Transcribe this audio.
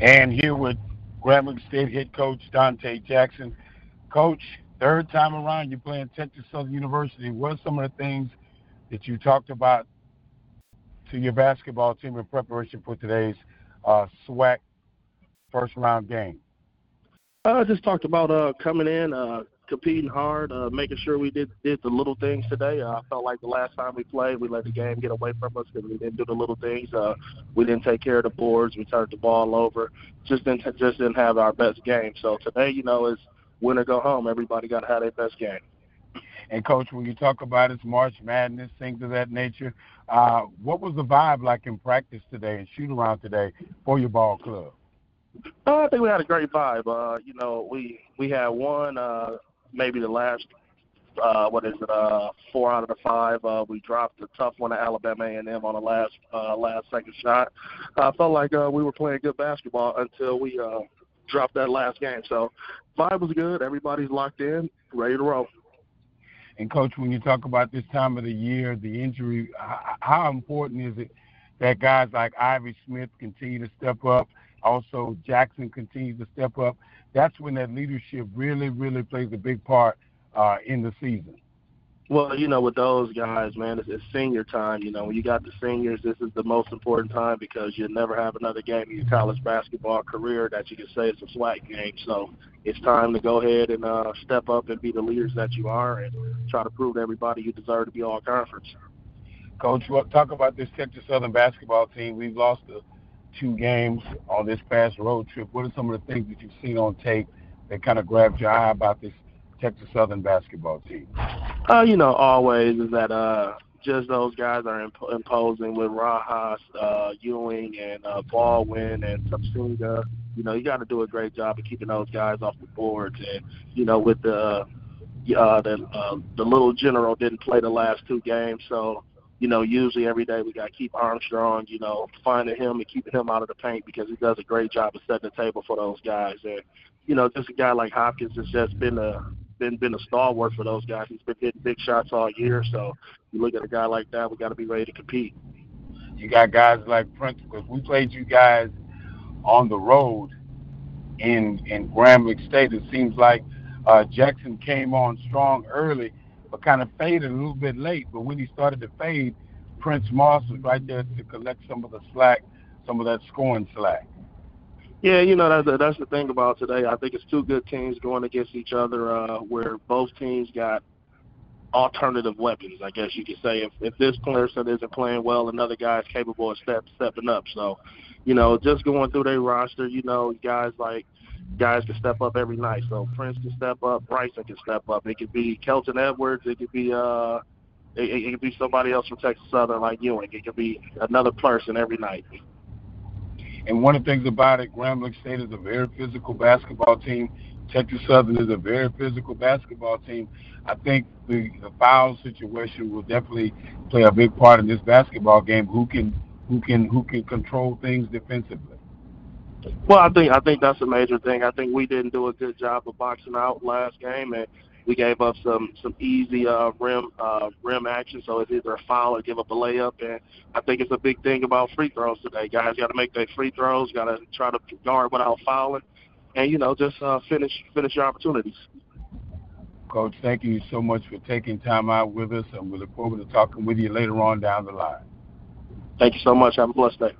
and here with Grambling State head coach Donte Jackson. Coach, third time around, you're playing Texas Southern University. What are some of the things that you talked about to your basketball team in preparation for today's uh, SWAC first round game? I uh, just talked about uh, coming in, uh, competing hard, uh, making sure we did did the little things today. Uh, I felt like the last time we played, we let the game get away from us because we didn't do the little things. Uh, we didn't take care of the boards. We turned the ball over. Just didn't just didn't have our best game. So today, you know, is win or go home. Everybody got to have their best game. And coach, when you talk about it's March Madness, things of that nature, uh, what was the vibe like in practice today and shoot around today for your ball club? Uh, I think we had a great vibe. Uh, you know, we we had one uh, maybe the last uh, what is it, uh, four out of the five. Uh, we dropped a tough one to Alabama A&M on the last uh, last second shot. I felt like uh, we were playing good basketball until we uh, dropped that last game. So vibe was good. Everybody's locked in, ready to roll. And coach, when you talk about this time of the year, the injury, how important is it that guys like Ivy Smith continue to step up? Also, Jackson continues to step up that's when that leadership really, really plays a big part uh, in the season. Well, you know, with those guys, man, it's, it's senior time. You know, when you got the seniors, this is the most important time because you never have another game in your college basketball career that you can say it's a SWAC game. So it's time to go ahead and uh, step up and be the leaders that you are and try to prove to everybody you deserve to be all conference. Coach, talk about this Texas Southern basketball team. We've lost a two games on this past road trip, what are some of the things that you've seen on tape that kind of grabbed your eye about this Texas Southern basketball team? Uh, you know, always is that uh, just those guys are imp- imposing with Rasas, uh, Ewing, and uh, Baldwin and Sapsinga. You know, you got to do a great job of keeping those guys off the boards. And you know, with the uh, the uh, the little general didn't play the last two games, so you know, usually every day we got to keep Armstrong, you know, finding him and keeping him out of the paint because he does a great job of setting the table for those guys. And you know, just a guy like Hopkins has just been a been been a stalwart for those guys. He's been hitting big shots all year. So you look at a guy like that, we got to be ready to compete. You got guys like Prince because we played you guys on the road in in Grambling State. It seems like uh, Jackson came on strong early but kind of faded a little bit late. But when he started to fade, Prince Moss was right there to collect some of the slack, some of that scoring slack. Yeah, you know that's the, that's the thing about today. I think it's two good teams going against each other, uh, where both teams got alternative weapons. I guess you could say if if this person isn't playing well, another guy is capable of step stepping up. So, you know, just going through their roster, you know, guys like guys can step up every night. So Prince can step up, Bryson can step up. It could be Kelton Edwards. It could be uh, it, it could be somebody else from Texas Southern like Ewing. It could be another person every night. And one of the things about it, Grambling State is a very physical basketball team. Texas Southern is a very physical basketball team. I think the, the foul situation will definitely play a big part in this basketball game. Who can who can who can control things defensively? Well, I think I think that's a major thing. I think we didn't do a good job of boxing out last game, and we gave up some some easy uh, rim uh, rim action. So it's either a foul or give up a layup. And I think it's a big thing about free throws today. Guys got to make their free throws. Got to try to guard without fouling, and you know just uh, finish finish your opportunities. Coach, thank you so much for taking time out with us, and we look forward to talking with you later on down the line. Thank you so much. Have a blessed day.